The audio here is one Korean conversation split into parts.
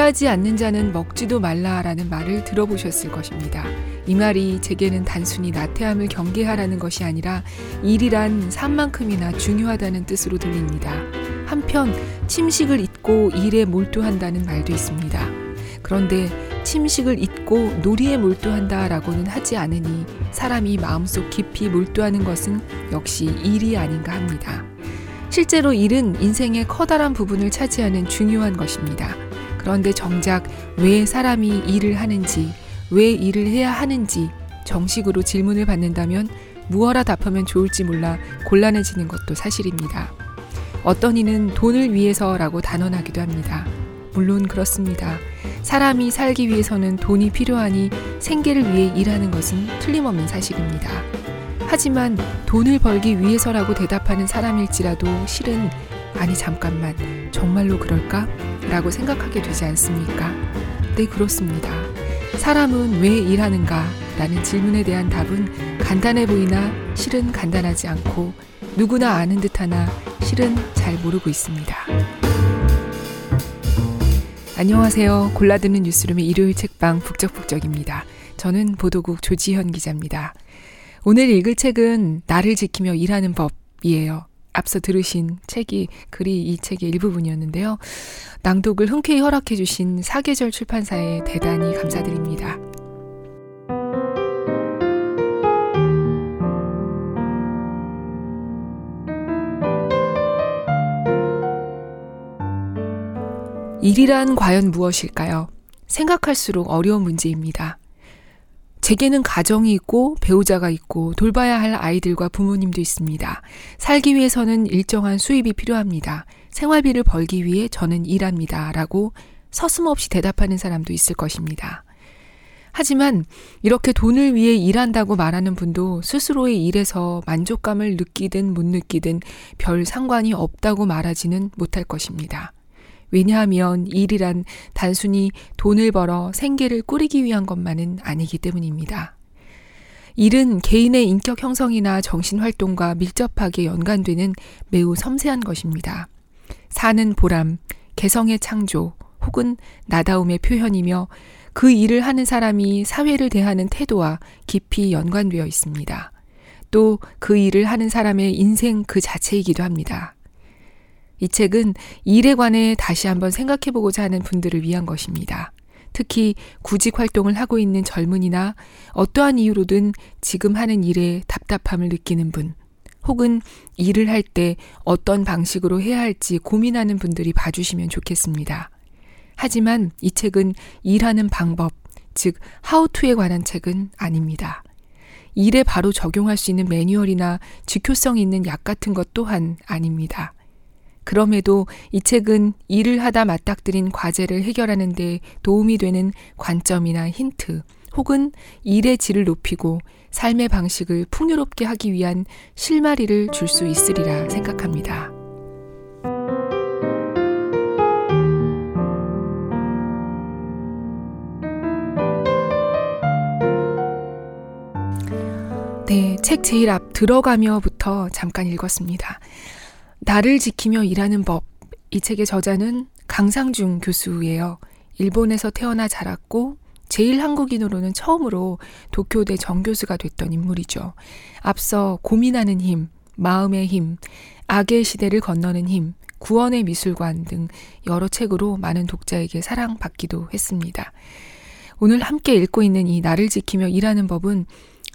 일하지 않는 자는 먹지도 말라라는 말을 들어보셨을 것입니다. 이 말이 제게는 단순히 나태함을 경계하라는 것이 아니라 일이란 삶만큼이나 중요하다는 뜻으로 들립니다. 한편 침식을 잊고 일에 몰두한다는 말도 있습니다. 그런데 침식을 잊고 놀이에 몰두한다라고는 하지 않으니 사람이 마음속 깊이 몰두하는 것은 역시 일이 아닌가 합니다. 실제로 일은 인생의 커다란 부분을 차지하는 중요한 것입니다. 그런데 정작 왜 사람이 일을 하는지, 왜 일을 해야 하는지 정식으로 질문을 받는다면 무어라 답하면 좋을지 몰라 곤란해지는 것도 사실입니다. 어떤 이는 돈을 위해서라고 단언하기도 합니다. 물론 그렇습니다. 사람이 살기 위해서는 돈이 필요하니 생계를 위해 일하는 것은 틀림없는 사실입니다. 하지만 돈을 벌기 위해서라고 대답하는 사람일지라도 실은 아니 잠깐만 정말로 그럴까? 라고 생각하게 되지 않습니까? 네, 그렇습니다. 사람은 왜 일하는가? 라는 질문에 대한 답은 간단해 보이나 실은 간단하지 않고 누구나 아는 듯 하나 실은 잘 모르고 있습니다. 안녕하세요. 골라드는 뉴스룸의 일요일 책방 북적북적입니다. 저는 보도국 조지현 기자입니다. 오늘 읽을 책은 나를 지키며 일하는 법이에요. 앞서 들으신 책이 글이 이 책의 일부분이었는데요. 낭독을 흔쾌히 허락해 주신 사계절 출판사에 대단히 감사드립니다. 일이란 과연 무엇일까요? 생각할수록 어려운 문제입니다. 제게는 가정이 있고 배우자가 있고 돌봐야 할 아이들과 부모님도 있습니다. 살기 위해서는 일정한 수입이 필요합니다. 생활비를 벌기 위해 저는 일합니다. 라고 서슴없이 대답하는 사람도 있을 것입니다. 하지만 이렇게 돈을 위해 일한다고 말하는 분도 스스로의 일에서 만족감을 느끼든 못 느끼든 별 상관이 없다고 말하지는 못할 것입니다. 왜냐하면 일이란 단순히 돈을 벌어 생계를 꾸리기 위한 것만은 아니기 때문입니다. 일은 개인의 인격 형성이나 정신 활동과 밀접하게 연관되는 매우 섬세한 것입니다. 사는 보람, 개성의 창조, 혹은 나다움의 표현이며 그 일을 하는 사람이 사회를 대하는 태도와 깊이 연관되어 있습니다. 또 그 일을 하는 사람의 인생 그 자체이기도 합니다. 이 책은 일에 관해 다시 한번 생각해 보고자 하는 분들을 위한 것입니다. 특히 구직 활동을 하고 있는 젊은이나 어떠한 이유로든 지금 하는 일에 답답함을 느끼는 분, 혹은 일을 할 때 어떤 방식으로 해야 할지 고민하는 분들이 봐주시면 좋겠습니다. 하지만 이 책은 일하는 방법, 즉, 하우투에 관한 책은 아닙니다. 일에 바로 적용할 수 있는 매뉴얼이나 지효성 있는 약 같은 것 또한 아닙니다. 그럼에도 이 책은 일을 하다 맞닥뜨린 과제를 해결하는 데 도움이 되는 관점이나 힌트, 혹은 일의 질을 높이고 삶의 방식을 풍요롭게 하기 위한 실마리를 줄 수 있으리라 생각합니다. 네, 책 제일 앞 들어가며부터 잠깐 읽었습니다. 나를 지키며 일하는 법. 이 책의 저자는 강상중 교수예요. 일본에서 태어나 자랐고 제일 한국인으로는 처음으로 도쿄대 정교수가 됐던 인물이죠. 앞서 고민하는 힘, 마음의 힘, 악의 시대를 건너는 힘, 구원의 미술관 등 여러 책으로 많은 독자에게 사랑받기도 했습니다. 오늘 함께 읽고 있는 이 나를 지키며 일하는 법은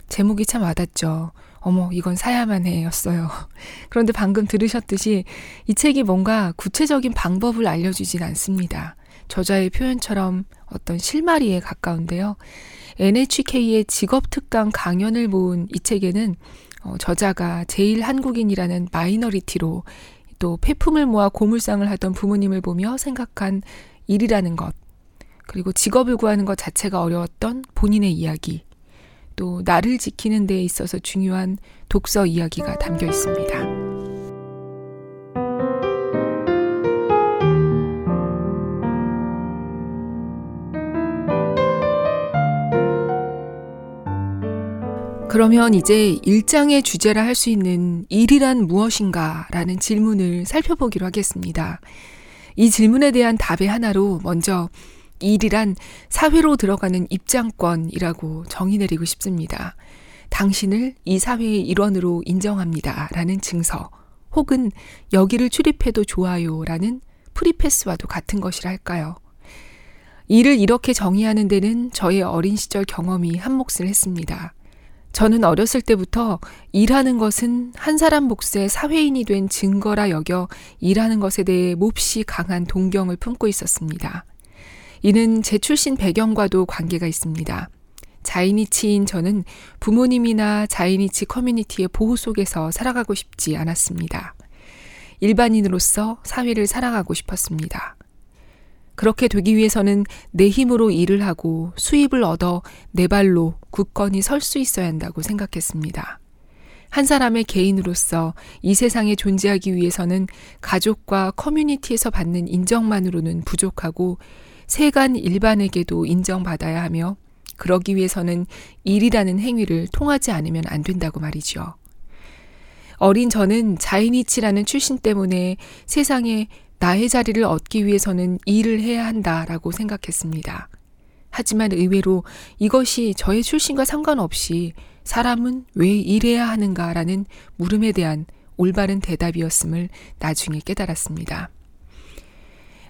제목이 참 와닿죠. 어머, 이건 사야만 해 였어요. 그런데 방금 들으셨듯이 이 책이 뭔가 구체적인 방법을 알려주진 않습니다. 저자의 표현처럼 어떤 실마리에 가까운데요. NHK의 직업 특강 강연을 모은 이 책에는 어, 저자가 제일 한국인이라는 마이너리티로 또 폐품을 모아 고물상을 하던 부모님을 보며 생각한 일이라는 것, 그리고 직업을 구하는 것 자체가 어려웠던 본인의 이야기, 또 나를 지키는 데 있어서 중요한 독서 이야기가 담겨 있습니다. 그러면 이제 일장의 주제라 할 수 있는 일이란 무엇인가 라는 질문을 살펴보기로 하겠습니다. 이 질문에 대한 답의 하나로 먼저 일이란 사회로 들어가는 입장권이라고 정의 내리고 싶습니다. 당신을 이 사회의 일원으로 인정합니다. 라는 증서, 혹은 여기를 출입해도 좋아요. 라는 프리패스와도 같은 것이랄까요. 일을 이렇게 정의하는 데는 저의 어린 시절 경험이 한몫을 했습니다. 저는 어렸을 때부터 일하는 것은 한 사람 몫의 사회인이 된 증거라 여겨 일하는 것에 대해 몹시 강한 동경을 품고 있었습니다. 이는 제 출신 배경과도 관계가 있습니다. 자이니치인 저는 부모님이나 자이니치 커뮤니티의 보호 속에서 살아가고 싶지 않았습니다. 일반인으로서 사회를 살아가고 싶었습니다. 그렇게 되기 위해서는 내 힘으로 일을 하고 수입을 얻어 내 발로 굳건히 설 수 있어야 한다고 생각했습니다. 한 사람의 개인으로서 이 세상에 존재하기 위해서는 가족과 커뮤니티에서 받는 인정만으로는 부족하고 세간 일반에게도 인정받아야 하며 그러기 위해서는 일이라는 행위를 통하지 않으면 안 된다고 말이죠. 어린 저는 자이니치라는 출신 때문에 세상에 나의 자리를 얻기 위해서는 일을 해야 한다라고 생각했습니다. 하지만 의외로 이것이 저의 출신과 상관없이 사람은 왜 일해야 하는가라는 물음에 대한 올바른 대답이었음을 나중에 깨달았습니다.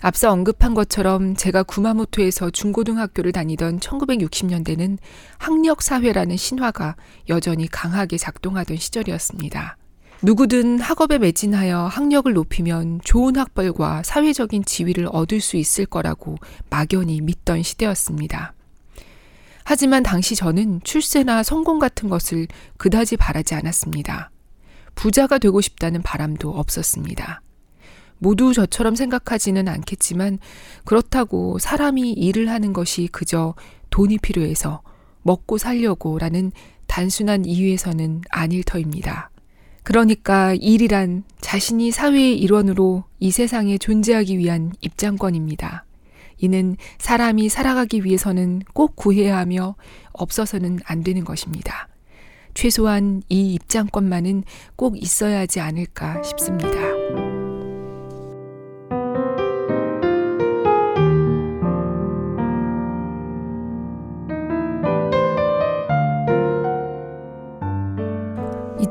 앞서 언급한 것처럼 제가 구마모토에서 중고등학교를 다니던 1960년대는 학력사회라는 신화가 여전히 강하게 작동하던 시절이었습니다. 누구든 학업에 매진하여 학력을 높이면 좋은 학벌과 사회적인 지위를 얻을 수 있을 거라고 막연히 믿던 시대였습니다. 하지만 당시 저는 출세나 성공 같은 것을 그다지 바라지 않았습니다. 부자가 되고 싶다는 바람도 없었습니다. 모두 저처럼 생각하지는 않겠지만 그렇다고 사람이 일을 하는 것이 그저 돈이 필요해서 먹고 살려고 라는 단순한 이유에서는 아닐 터입니다. 그러니까 일이란 자신이 사회의 일원으로 이 세상에 존재하기 위한 입장권입니다. 이는 사람이 살아가기 위해서는 꼭 구해야 하며 없어서는 안 되는 것입니다. 최소한 이 입장권만은 꼭 있어야 하지 않을까 싶습니다.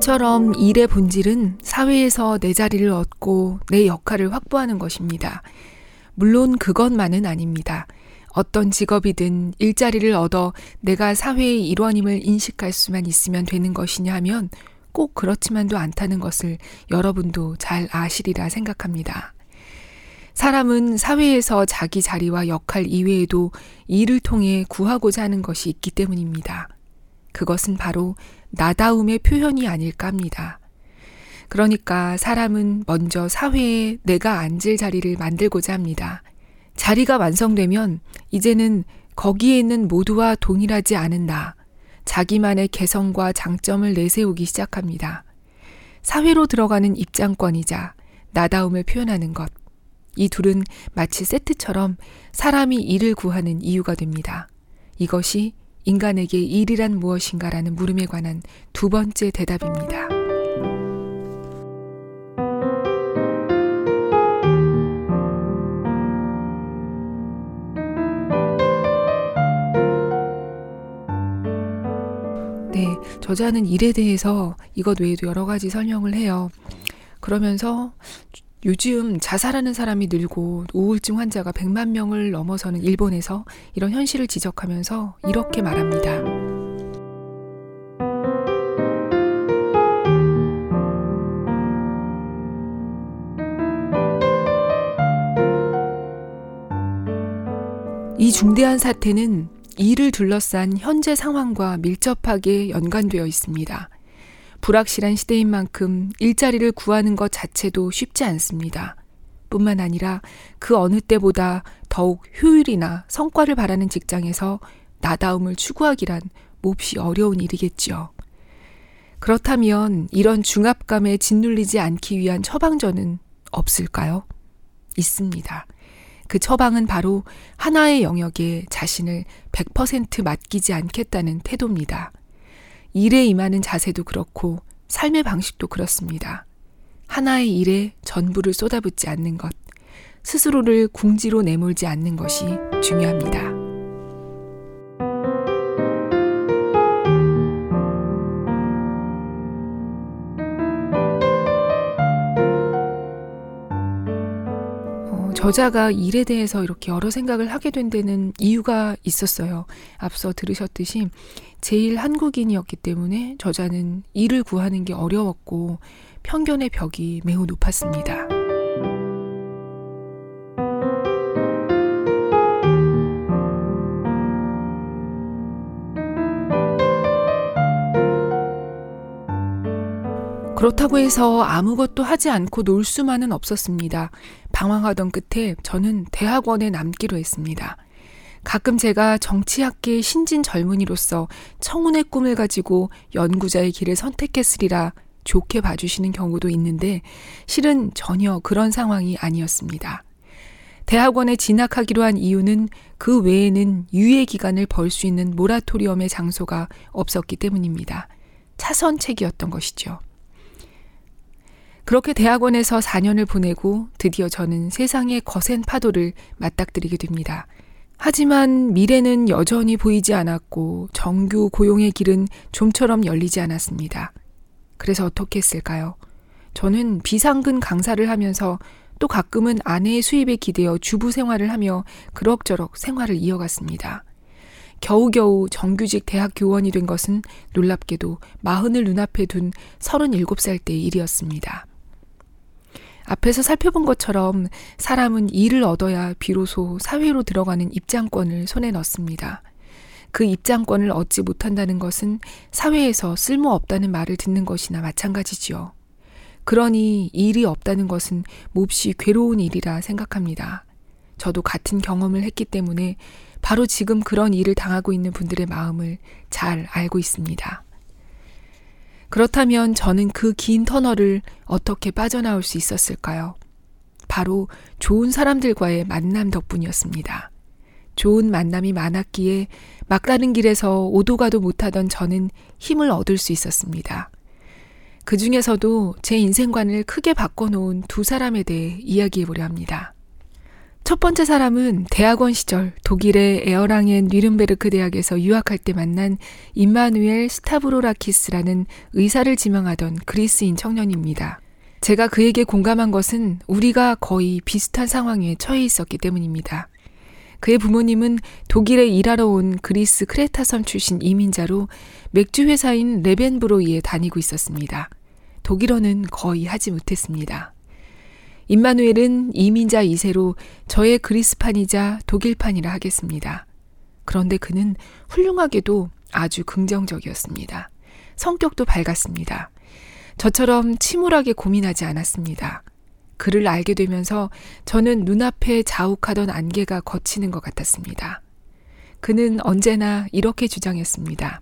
이처럼 일의 본질은 사회에서 내 자리를 얻고 내 역할을 확보하는 것입니다. 물론 그것만은 아닙니다. 어떤 직업이든 일자리를 얻어 내가 사회의 일원임을 인식할 수만 있으면 되는 것이냐 하면 꼭 그렇지만도 않다는 것을 여러분도 잘 아시리라 생각합니다. 사람은 사회에서 자기 자리와 역할 이외에도 일을 통해 구하고자 하는 것이 있기 때문입니다. 그것은 바로 나다움의 표현이 아닐까 합니다. 그러니까 사람은 먼저 사회에 내가 앉을 자리를 만들고자 합니다. 자리가 완성되면 이제는 거기에 있는 모두와 동일하지 않은 나, 자기만의 개성과 장점을 내세우기 시작합니다. 사회로 들어가는 입장권이자 나다움을 표현하는 것. 이 둘은 마치 세트처럼 사람이 일을 구하는 이유가 됩니다. 이것이 인간에게 일이란 무엇인가라는 물음에 관한 두 번째 대답입니다. 네, 저자는 일에 대해서 이것 외에도 여러 가지 설명을 해요. 그러면서 요즘 자살하는 사람이 늘고 우울증 환자가 100만 명을 넘어서는 일본에서 이런 현실을 지적하면서 이렇게 말합니다. 이 중대한 사태는 이를 둘러싼 현재 상황과 밀접하게 연관되어 있습니다. 불확실한 시대인 만큼 일자리를 구하는 것 자체도 쉽지 않습니다. 뿐만 아니라 그 어느 때보다 더욱 효율이나 성과를 바라는 직장에서 나다움을 추구하기란 몹시 어려운 일이겠지요. 그렇다면 이런 중압감에 짓눌리지 않기 위한 처방전은 없을까요? 있습니다. 그 처방은 바로 하나의 영역에 자신을 100% 맡기지 않겠다는 태도입니다. 일에 임하는 자세도 그렇고 삶의 방식도 그렇습니다. 하나의 일에 전부를 쏟아붓지 않는 것. 스스로를 궁지로 내몰지 않는 것이 중요합니다. 저자가 일에 대해서 이렇게 여러 생각을 하게 된 데는 이유가 있었어요. 앞서 들으셨듯이 제일 한국인이었기 때문에 저자는 일을 구하는 게 어려웠고 편견의 벽이 매우 높았습니다. 그렇다고 해서 아무것도 하지 않고 놀 수만은 없었습니다. 방황하던 끝에 저는 대학원에 남기로 했습니다. 가끔 제가 정치학계 신진 젊은이로서 청운의 꿈을 가지고 연구자의 길을 선택했으리라 좋게 봐주시는 경우도 있는데 실은 전혀 그런 상황이 아니었습니다. 대학원에 진학하기로 한 이유는 그 외에는 유예 기간을 벌 수 있는 모라토리엄의 장소가 없었기 때문입니다. 차선책이었던 것이죠. 그렇게 대학원에서 4년을 보내고 드디어 저는 세상의 거센 파도를 맞닥뜨리게 됩니다. 하지만 미래는 여전히 보이지 않았고 정규 고용의 길은 좀처럼 열리지 않았습니다. 그래서 어떻게 했을까요? 저는 비상근 강사를 하면서 또 가끔은 아내의 수입에 기대어 주부 생활을 하며 그럭저럭 생활을 이어갔습니다. 겨우겨우 정규직 대학 교원이 된 것은 놀랍게도 마흔을 눈앞에 둔 37살 때의 일이었습니다. 앞에서 살펴본 것처럼 사람은 일을 얻어야 비로소 사회로 들어가는 입장권을 손에 넣습니다. 그 입장권을 얻지 못한다는 것은 사회에서 쓸모없다는 말을 듣는 것이나 마찬가지지요. 그러니 일이 없다는 것은 몹시 괴로운 일이라 생각합니다. 저도 같은 경험을 했기 때문에 바로 지금 그런 일을 당하고 있는 분들의 마음을 잘 알고 있습니다. 그렇다면 저는 그 긴 터널을 어떻게 빠져나올 수 있었을까요? 바로 좋은 사람들과의 만남 덕분이었습니다. 좋은 만남이 많았기에 막다른 길에서 오도 가도 못하던 저는 힘을 얻을 수 있었습니다. 그 중에서도 제 인생관을 크게 바꿔놓은 두 사람에 대해 이야기해 보려 합니다. 첫 번째 사람은 대학원 시절 독일의 에어랑엔 뉘른베르크 대학에서 유학할 때 만난 임마누엘 스타브로라키스라는 의사를 지망하던 그리스인 청년입니다. 제가 그에게 공감한 것은 우리가 거의 비슷한 상황에 처해 있었기 때문입니다. 그의 부모님은 독일에 일하러 온 그리스 크레타섬 출신 이민자로 맥주 회사인 뢰벤브로이에 다니고 있었습니다. 독일어는 거의 하지 못했습니다. 임마누엘은 이민자 2세로 저의 그리스판이자 독일판이라 하겠습니다. 그런데 그는 훌륭하게도 아주 긍정적이었습니다. 성격도 밝았습니다. 저처럼 침울하게 고민하지 않았습니다. 그를 알게 되면서 저는 눈앞에 자욱하던 안개가 걷히는 것 같았습니다. 그는 언제나 이렇게 주장했습니다.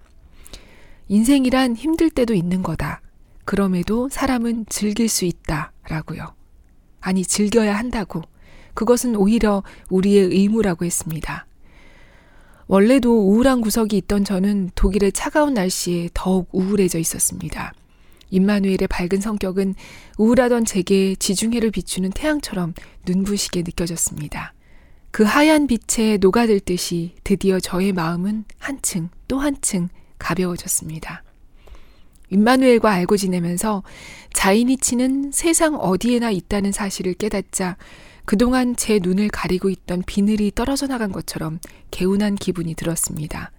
인생이란 힘들 때도 있는 거다. 그럼에도 사람은 즐길 수 있다. 라고요. 아니, 즐겨야 한다고. 그것은 오히려 우리의 의무라고 했습니다. 원래도 우울한 구석이 있던 저는 독일의 차가운 날씨에 더욱 우울해져 있었습니다. 임마누엘의 밝은 성격은 우울하던 제게 지중해를 비추는 태양처럼 눈부시게 느껴졌습니다. 그 하얀 빛에 녹아들 듯이 드디어 저의 마음은 한층 또 한층 가벼워졌습니다. 임마누엘과 알고 지내면서 자이니치는 세상 어디에나 있다는 사실을 깨닫자 그동안 제 눈을 가리고 있던 비늘이 떨어져 나간 것처럼 개운한 기분이 들었습니다.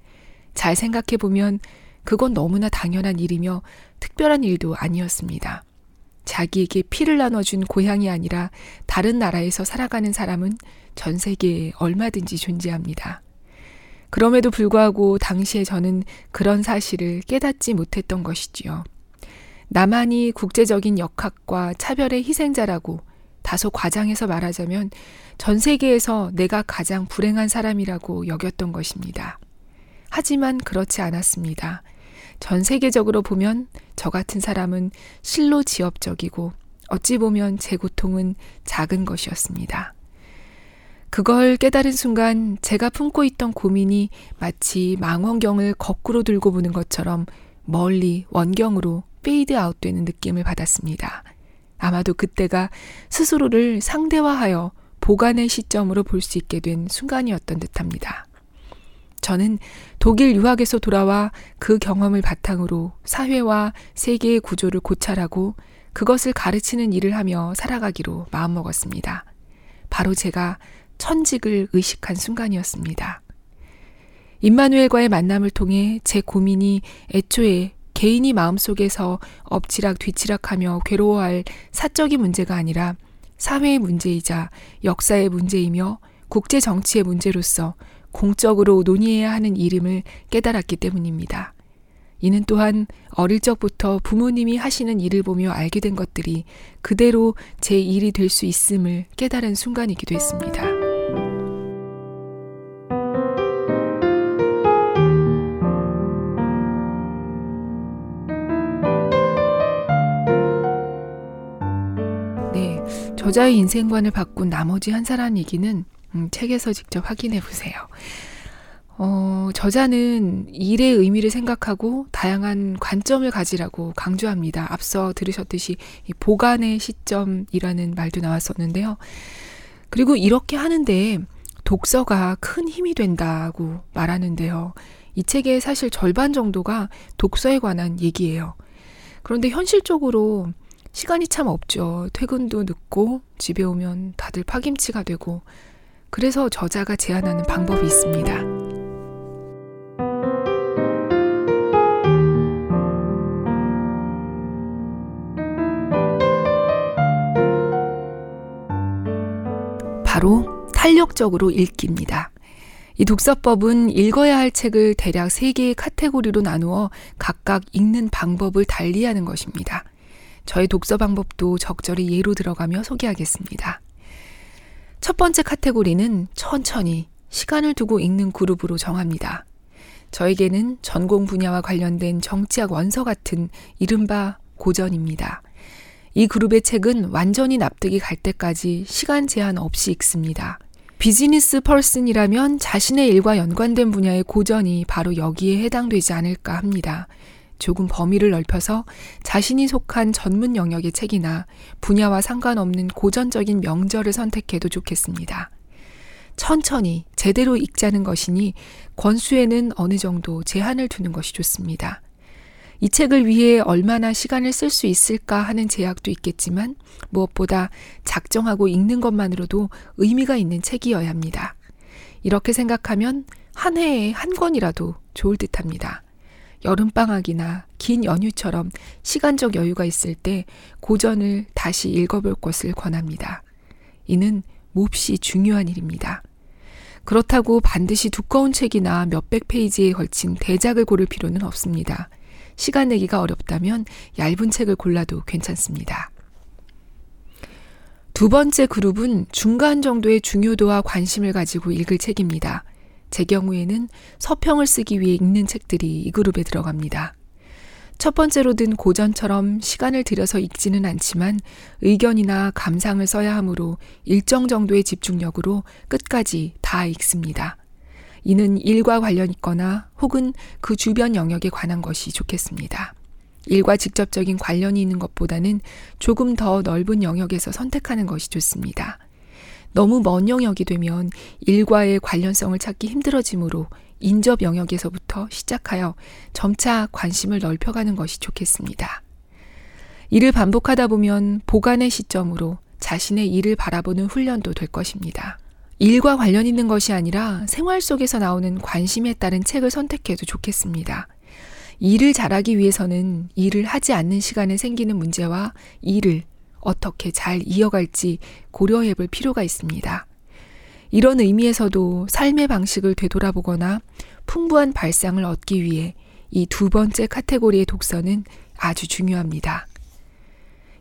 잘 생각해 보면 그건 너무나 당연한 일이며 특별한 일도 아니었습니다. 자기에게 피를 나눠준 고향이 아니라 다른 나라에서 살아가는 사람은 전 세계에 얼마든지 존재합니다. 그럼에도 불구하고 당시에 저는 그런 사실을 깨닫지 못했던 것이지요. 나만이 국제적인 역학과 차별의 희생자라고 다소 과장해서 말하자면 전 세계에서 내가 가장 불행한 사람이라고 여겼던 것입니다. 하지만 그렇지 않았습니다. 전 세계적으로 보면 저 같은 사람은 실로 지엽적이고 어찌 보면 제 고통은 작은 것이었습니다. 그걸 깨달은 순간 제가 품고 있던 고민이 마치 망원경을 거꾸로 들고 보는 것처럼 멀리 원경으로 페이드 아웃 되는 느낌을 받았습니다. 아마도 그때가 스스로를 상대화하여 부감의 시점으로 볼 수 있게 된 순간이었던 듯합니다. 저는 독일 유학에서 돌아와 그 경험을 바탕으로 사회와 세계의 구조를 고찰하고 그것을 가르치는 일을 하며 살아가기로 마음먹었습니다. 바로 제가 천직을 의식한 순간이었습니다. 임마누엘과의 만남을 통해 제 고민이 애초에 개인이 마음속에서 엎치락 뒤치락하며 괴로워할 사적인 문제가 아니라 사회의 문제이자 역사의 문제이며 국제 정치의 문제로서 공적으로 논의해야 하는 이름을 깨달았기 때문입니다. 이는 또한 어릴 적부터 부모님이 하시는 일을 보며 알게 된 것들이 그대로 제 일이 될 수 있음을 깨달은 순간이기도 했습니다. 네, 저자의 인생관을 바꾼 나머지 한 사람 얘기는 음, 책에서 직접 확인해 보세요. 어, 저자는 일의 의미를 생각하고 다양한 관점을 가지라고 강조합니다. 앞서 들으셨듯이 보관의 시점이라는 말도 나왔었는데요. 그리고 이렇게 하는데 독서가 큰 힘이 된다고 말하는데요. 이 책의 사실 절반 정도가 독서에 관한 얘기예요. 그런데 현실적으로 시간이 참 없죠. 퇴근도 늦고 집에 오면 다들 파김치가 되고 그래서 저자가 제안하는 방법이 있습니다. 바로 탄력적으로 읽기입니다. 이 독서법은 읽어야 할 책을 대략 3개의 카테고리로 나누어 각각 읽는 방법을 달리하는 것입니다. 저의 독서 방법도 적절히 예로 들어가며 소개하겠습니다. 첫 번째 카테고리는 천천히 시간을 두고 읽는 그룹으로 정합니다. 저에게는 전공 분야와 관련된 정치학 원서 같은 이른바 고전입니다. 이 그룹의 책은 완전히 납득이 갈 때까지 시간 제한 없이 읽습니다. 비즈니스 펄슨이라면 자신의 일과 연관된 분야의 고전이 바로 여기에 해당되지 않을까 합니다. 조금 범위를 넓혀서 자신이 속한 전문 영역의 책이나 분야와 상관없는 고전적인 명절을 선택해도 좋겠습니다. 천천히 제대로 읽자는 것이니 권수에는 어느 정도 제한을 두는 것이 좋습니다. 이 책을 위해 얼마나 시간을 쓸 수 있을까 하는 제약도 있겠지만 무엇보다 작정하고 읽는 것만으로도 의미가 있는 책이어야 합니다. 이렇게 생각하면 한 해에 한 권이라도 좋을 듯 합니다. 여름방학이나 긴 연휴처럼 시간적 여유가 있을 때 고전을 다시 읽어볼 것을 권합니다. 이는 몹시 중요한 일입니다. 그렇다고 반드시 두꺼운 책이나 몇백 페이지에 걸친 대작을 고를 필요는 없습니다. 시간 내기가 어렵다면 얇은 책을 골라도 괜찮습니다. 두 번째 그룹은 중간 정도의 중요도와 관심을 가지고 읽을 책입니다. 제 경우에는 서평을 쓰기 위해 읽는 책들이 이 그룹에 들어갑니다. 첫 번째로 든 고전처럼 시간을 들여서 읽지는 않지만 의견이나 감상을 써야 하므로 일정 정도의 집중력으로 끝까지 다 읽습니다. 이는 일과 관련 있거나 혹은 그 주변 영역에 관한 것이 좋겠습니다. 일과 직접적인 관련이 있는 것보다는 조금 더 넓은 영역에서 선택하는 것이 좋습니다. 너무 먼 영역이 되면 일과의 관련성을 찾기 힘들어지므로 인접 영역에서부터 시작하여 점차 관심을 넓혀가는 것이 좋겠습니다. 일을 반복하다 보면 보관의 시점으로 자신의 일을 바라보는 훈련도 될 것입니다. 일과 관련 있는 것이 아니라 생활 속에서 나오는 관심에 따른 책을 선택해도 좋겠습니다. 일을 잘하기 위해서는 일을 하지 않는 시간에 생기는 문제와 일을 어떻게 잘 이어갈지 고려해 볼 필요가 있습니다. 이런 의미에서도 삶의 방식을 되돌아보거나 풍부한 발상을 얻기 위해 이 두 번째 카테고리의 독서는 아주 중요합니다.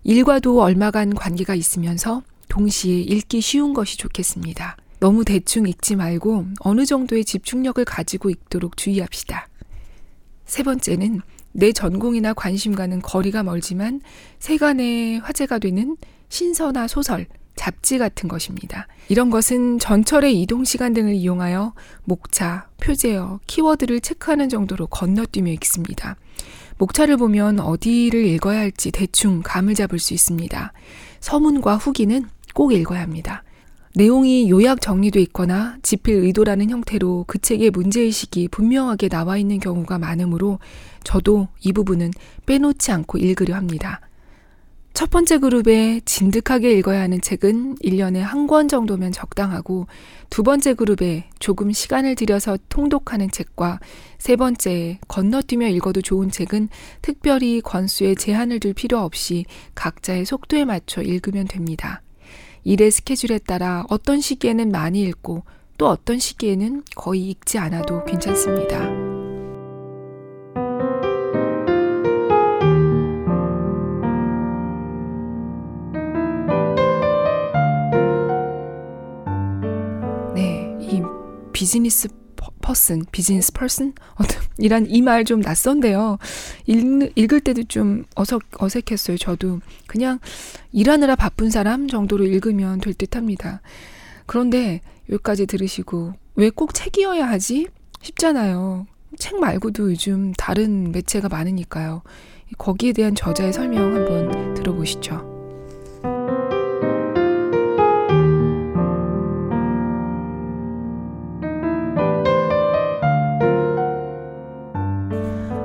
일과도 얼마간 관계가 있으면서 동시에 읽기 쉬운 것이 좋겠습니다. 너무 대충 읽지 말고 어느 정도의 집중력을 가지고 읽도록 주의합시다. 세 번째는 내 전공이나 관심과는 거리가 멀지만 세간의 화제가 되는 신서나 소설, 잡지 같은 것입니다. 이런 것은 전철의 이동 시간 등을 이용하여 목차, 표제어, 키워드를 체크하는 정도로 건너뛰며 읽습니다. 목차를 보면 어디를 읽어야 할지 대충 감을 잡을 수 있습니다. 서문과 후기는 꼭 읽어야 합니다. 내용이 요약 정리돼 있거나 집필 의도라는 형태로 그 책의 문제의식이 분명하게 나와 있는 경우가 많으므로 저도 이 부분은 빼놓지 않고 읽으려 합니다. 첫 번째 그룹에 진득하게 읽어야 하는 책은 1년에 한 권 정도면 적당하고 두 번째 그룹에 조금 시간을 들여서 통독하는 책과 세 번째 건너뛰며 읽어도 좋은 책은 특별히 권수에 제한을 둘 필요 없이 각자의 속도에 맞춰 읽으면 됩니다. 일의 스케줄에 따라 어떤 시기에는 많이 읽고 또 어떤 시기에는 거의 읽지 않아도 괜찮습니다. 비즈니스 퍼슨, 비즈니스 퍼슨? 이란 이 말 좀 낯선데요. 읽, 읽을 때도 좀 어석, 어색했어요. 저도. 그냥 일하느라 바쁜 사람 정도로 읽으면 될 듯 합니다. 그런데 여기까지 들으시고 왜 꼭 책이어야 하지? 싶잖아요. 책 말고도 요즘 다른 매체가 많으니까요. 거기에 대한 저자의 설명 한번 들어보시죠.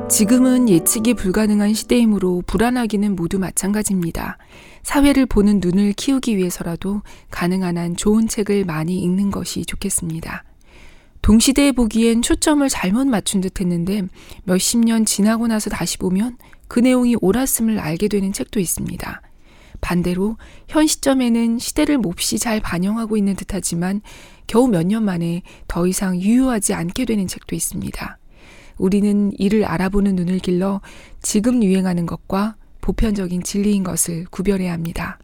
지금은 예측이 불가능한 시대이므로 불안하기는 모두 마찬가지입니다. 사회를 보는 눈을 키우기 위해서라도 가능한 한 좋은 책을 많이 읽는 것이 좋겠습니다. 동시대에 보기엔 초점을 잘못 맞춘 듯 했는데 몇십 년 지나고 나서 다시 보면 그 내용이 옳았음을 알게 되는 책도 있습니다. 반대로 현 시점에는 시대를 몹시 잘 반영하고 있는 듯하지만 겨우 몇 년 만에 더 이상 유효하지 않게 되는 책도 있습니다. 우리는 이를 알아보는 눈을 길러 지금 유행하는 것과 보편적인 진리인 것을 구별해야 합니다.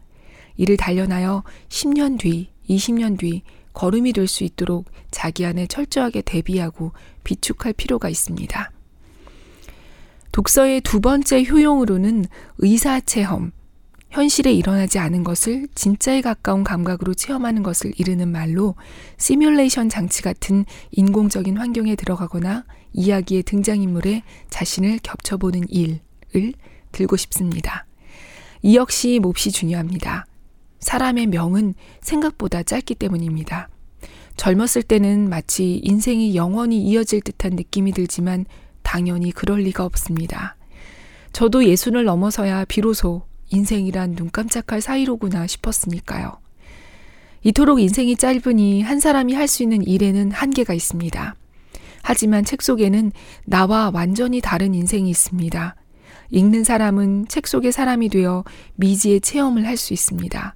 이를 단련하여 10년 뒤, 20년 뒤 걸음이 될 수 있도록 자기 안에 철저하게 대비하고 비축할 필요가 있습니다. 독서의 두 번째 효용으로는 의사 체험, 현실에 일어나지 않은 것을 진짜에 가까운 감각으로 체험하는 것을 이르는 말로 시뮬레이션 장치 같은 인공적인 환경에 들어가거나 이야기의 등장인물에 자신을 겹쳐보는 일을 들고 싶습니다. 이 역시 몹시 중요합니다. 사람의 명은 생각보다 짧기 때문입니다. 젊었을 때는 마치 인생이 영원히 이어질 듯한 느낌이 들지만 당연히 그럴 리가 없습니다. 저도 예순을 넘어서야 비로소 인생이란 눈 깜짝할 사이로구나 싶었으니까요. 이토록 인생이 짧으니 한 사람이 할 수 있는 일에는 한계가 있습니다. 하지만 책 속에는 나와 완전히 다른 인생이 있습니다. 읽는 사람은 책 속의 사람이 되어 미지의 체험을 할 수 있습니다.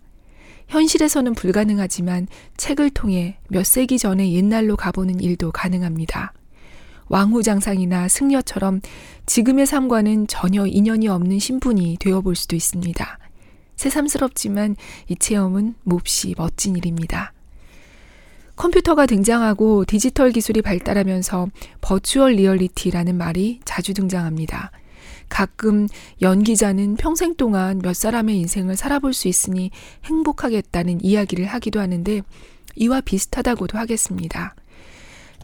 현실에서는 불가능하지만 책을 통해 몇 세기 전의 옛날로 가보는 일도 가능합니다. 왕후장상이나 승려처럼 지금의 삶과는 전혀 인연이 없는 신분이 되어볼 수도 있습니다. 새삼스럽지만 이 체험은 몹시 멋진 일입니다. 컴퓨터가 등장하고 디지털 기술이 발달하면서 virtual reality라는 말이 자주 등장합니다. 가끔 연기자는 평생 동안 몇 사람의 인생을 살아볼 수 있으니 행복하겠다는 이야기를 하기도 하는데 이와 비슷하다고도 하겠습니다.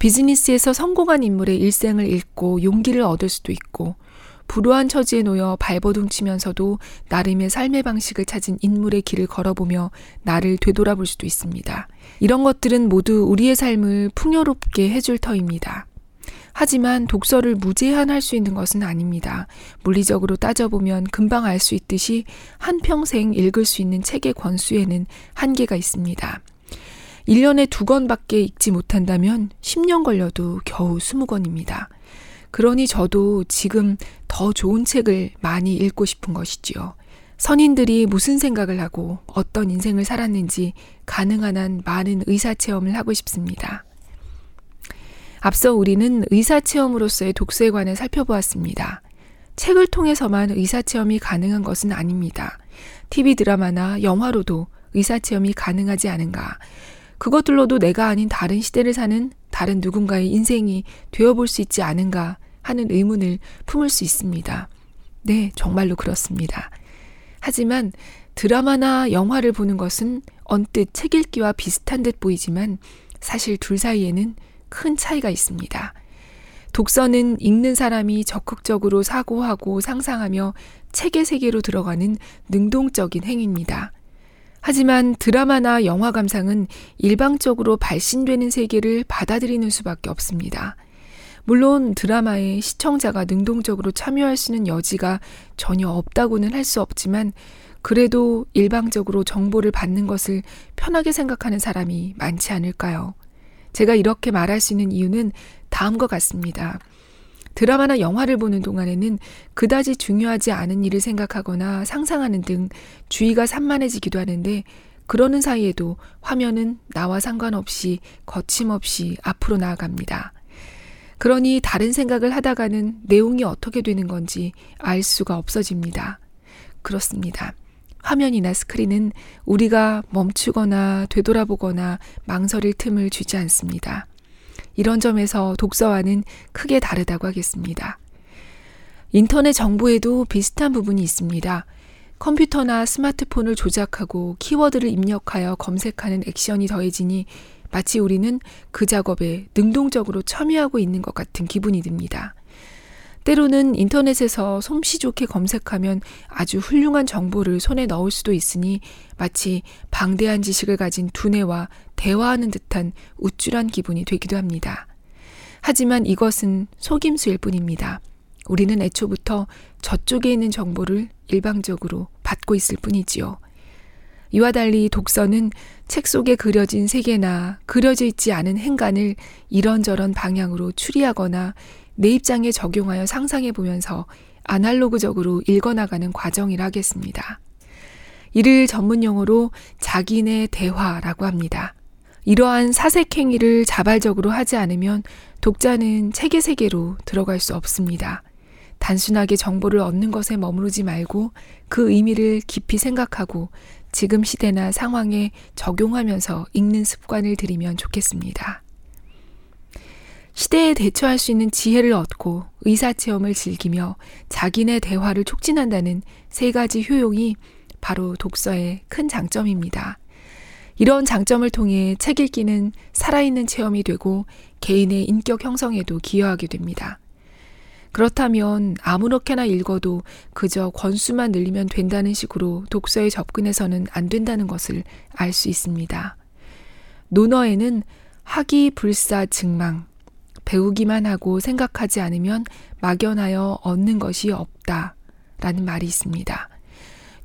비즈니스에서 성공한 인물의 일생을 읽고 용기를 얻을 수도 있고 불우한 처지에 놓여 발버둥 치면서도 나름의 삶의 방식을 찾은 인물의 길을 걸어보며 나를 되돌아볼 수도 있습니다. 이런 것들은 모두 우리의 삶을 풍요롭게 해줄 터입니다. 하지만 독서를 무제한 할 수 있는 것은 아닙니다. 물리적으로 따져보면 금방 알 수 있듯이 한평생 읽을 수 있는 책의 권수에는 한계가 있습니다. 1년에 두 권밖에 읽지 못한다면 10년 걸려도 겨우 20권입니다. 그러니 저도 지금 더 좋은 책을 많이 읽고 싶은 것이지요. 선인들이 무슨 생각을 하고 어떤 인생을 살았는지 가능한 한 많은 의사 체험을 하고 싶습니다. 앞서 우리는 의사 체험으로서의 독서에 관해 살펴보았습니다. 책을 통해서만 의사 체험이 가능한 것은 아닙니다. TV 드라마나 영화로도 의사 체험이 가능하지 않은가. 그것들로도 내가 아닌 다른 시대를 사는 다른 누군가의 인생이 되어볼 수 있지 않은가 하는 의문을 품을 수 있습니다. 네, 정말로 그렇습니다. 하지만 드라마나 영화를 보는 것은 언뜻 책 읽기와 비슷한 듯 보이지만 사실 둘 사이에는 큰 차이가 있습니다. 독서는 읽는 사람이 적극적으로 사고하고 상상하며 책의 세계로 들어가는 능동적인 행위입니다. 하지만 드라마나 영화 감상은 일방적으로 발신되는 세계를 받아들이는 수밖에 없습니다. 물론 드라마에 시청자가 능동적으로 참여할 수 있는 여지가 전혀 없다고는 할 수 없지만 그래도 일방적으로 정보를 받는 것을 편하게 생각하는 사람이 많지 않을까요? 제가 이렇게 말할 수 있는 이유는 다음과 같습니다. 드라마나 영화를 보는 동안에는 그다지 중요하지 않은 일을 생각하거나 상상하는 등 주의가 산만해지기도 하는데 그러는 사이에도 화면은 나와 상관없이 거침없이 앞으로 나아갑니다. 그러니 다른 생각을 하다가는 내용이 어떻게 되는 건지 알 수가 없어집니다. 그렇습니다. 화면이나 스크린은 우리가 멈추거나 되돌아보거나 망설일 틈을 주지 않습니다. 이런 점에서 독서와는 크게 다르다고 하겠습니다. 인터넷 정보에도 비슷한 부분이 있습니다. 컴퓨터나 스마트폰을 조작하고 키워드를 입력하여 검색하는 액션이 더해지니 마치 우리는 그 작업에 능동적으로 참여하고 있는 것 같은 기분이 듭니다. 때로는 인터넷에서 솜씨 좋게 검색하면 아주 훌륭한 정보를 손에 넣을 수도 있으니 마치 방대한 지식을 가진 두뇌와 대화하는 듯한 우쭐한 기분이 되기도 합니다. 하지만 이것은 속임수일 뿐입니다. 우리는 애초부터 저쪽에 있는 정보를 일방적으로 받고 있을 뿐이지요. 이와 달리 독서는 책 속에 그려진 세계나 그려져 있지 않은 행간을 이런저런 방향으로 추리하거나 내 입장에 적용하여 상상해 보면서 아날로그적으로 읽어나가는 과정이라 하겠습니다. 이를 전문 용어로 자기네 대화라고 합니다. 이러한 사색행위를 자발적으로 하지 않으면 독자는 책의 세계로 들어갈 수 없습니다. 단순하게 정보를 얻는 것에 머무르지 말고 그 의미를 깊이 생각하고 지금 시대나 상황에 적용하면서 읽는 습관을 들이면 좋겠습니다. 시대에 대처할 수 있는 지혜를 얻고 의사체험을 즐기며 자기네 대화를 촉진한다는 세 가지 효용이 바로 독서의 큰 장점입니다. 이런 장점을 통해 책 읽기는 살아있는 체험이 되고 개인의 인격 형성에도 기여하게 됩니다. 그렇다면 아무렇게나 읽어도 그저 권수만 늘리면 된다는 식으로 독서에 접근해서는 안 된다는 것을 알 수 있습니다. 논어에는 학이 불사 증망, 배우기만 하고 생각하지 않으면 막연하여 얻는 것이 없다. 라는 말이 있습니다.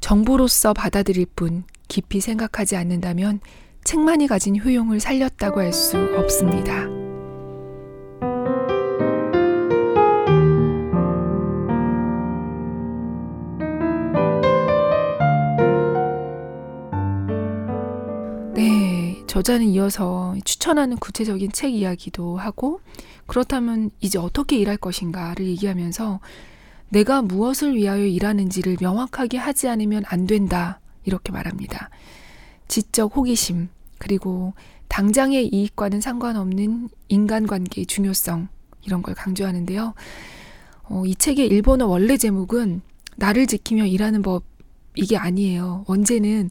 정보로서 받아들일 뿐 깊이 생각하지 않는다면 책만이 가진 효용을 살렸다고 할 수 없습니다. 저자는 이어서 추천하는 구체적인 책 이야기도 하고 그렇다면 이제 어떻게 일할 것인가를 얘기하면서 내가 무엇을 위하여 일하는지를 명확하게 하지 않으면 안 된다. 이렇게 말합니다. 지적 호기심, 그리고 당장의 이익과는 상관없는 인간관계의 중요성, 이런 걸 강조하는데요. 어, 이 책의 일본어 원래 제목은 나를 지키며 일하는 법, 이게 아니에요. 원제는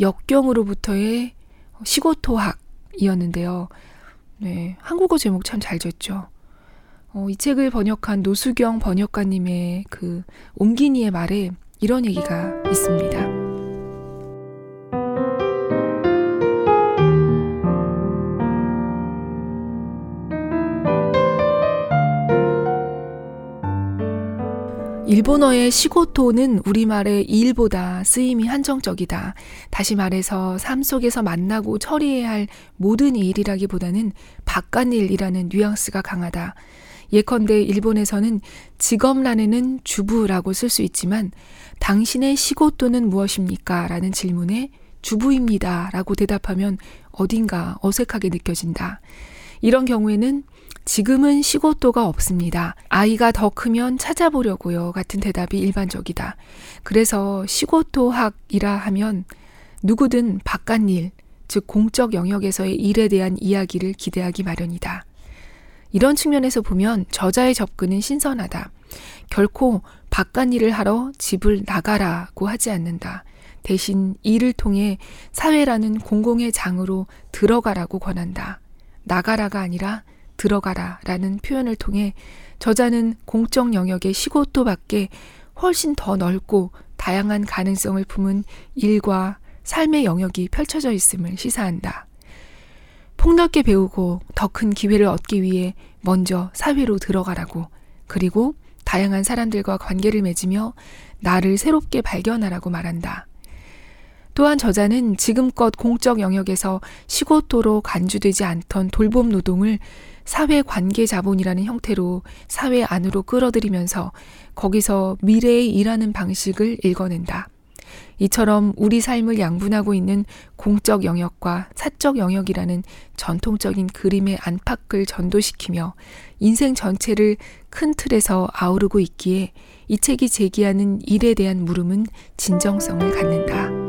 역경으로부터의 시고토학이었는데요. 네, 한국어 제목 참 잘 졌죠. 어, 이 책을 번역한 노수경 번역가님의 그 옹기니의 말에 이런 얘기가 있습니다. 일본어의 시고토는 우리말의 일보다 쓰임이 한정적이다. 다시 말해서 삶 속에서 만나고 처리해야 할 모든 일이라기보다는 바깥일이라는 뉘앙스가 강하다. 예컨대 일본에서는 직업란에는 주부라고 쓸 수 있지만 당신의 시고토는 무엇입니까? 라는 질문에 주부입니다. 라고 대답하면 어딘가 어색하게 느껴진다. 이런 경우에는 지금은 시고도가 없습니다. 아이가 더 크면 찾아보려고요. 같은 대답이 일반적이다. 그래서 시고토학이라 하면 누구든 바깥 일, 즉 공적 영역에서의 일에 대한 이야기를 기대하기 마련이다. 이런 측면에서 보면 저자의 접근은 신선하다. 결코 바깥 일을 하러 집을 나가라고 하지 않는다. 대신 일을 통해 사회라는 공공의 장으로 들어가라고 권한다. 나가라가 아니라 들어가라 라는 표현을 통해 저자는 공적 영역의 시고토 밖에 훨씬 더 넓고 다양한 가능성을 품은 일과 삶의 영역이 펼쳐져 있음을 시사한다. 폭넓게 배우고 더 큰 기회를 얻기 위해 먼저 사회로 들어가라고 그리고 다양한 사람들과 관계를 맺으며 나를 새롭게 발견하라고 말한다. 또한 저자는 지금껏 공적 영역에서 시고토로 간주되지 않던 돌봄 노동을 사회 관계 자본이라는 형태로 사회 안으로 끌어들이면서 거기서 미래의 일하는 방식을 읽어낸다. 이처럼 우리 삶을 양분하고 있는 공적 영역과 사적 영역이라는 전통적인 그림의 안팎을 전도시키며 인생 전체를 큰 틀에서 아우르고 있기에 이 책이 제기하는 일에 대한 물음은 진정성을 갖는다.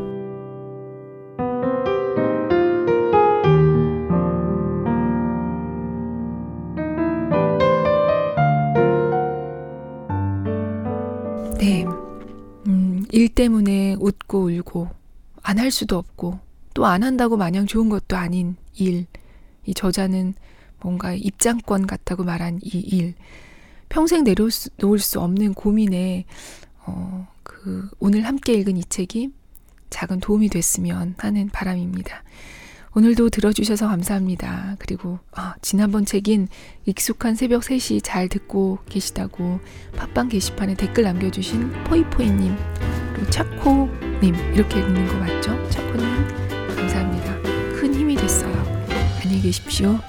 할 수도 없고 또 안 한다고 마냥 좋은 것도 아닌 일. 이 저자는 뭔가 입장권 같다고 말한 이 일. 평생 내려놓을 수 없는 고민에 어, 그 오늘 함께 읽은 이 책이 작은 도움이 됐으면 하는 바람입니다. 오늘도 들어주셔서 감사합니다. 그리고 아, 지난번 책인 익숙한 새벽 3시 잘 듣고 계시다고 팟빵 게시판에 댓글 남겨주신 포이포이님 그리고 차코 님 이렇게 읽는 거 맞죠? 차코님 감사합니다. 큰 힘이 됐어요. 안녕히 계십시오.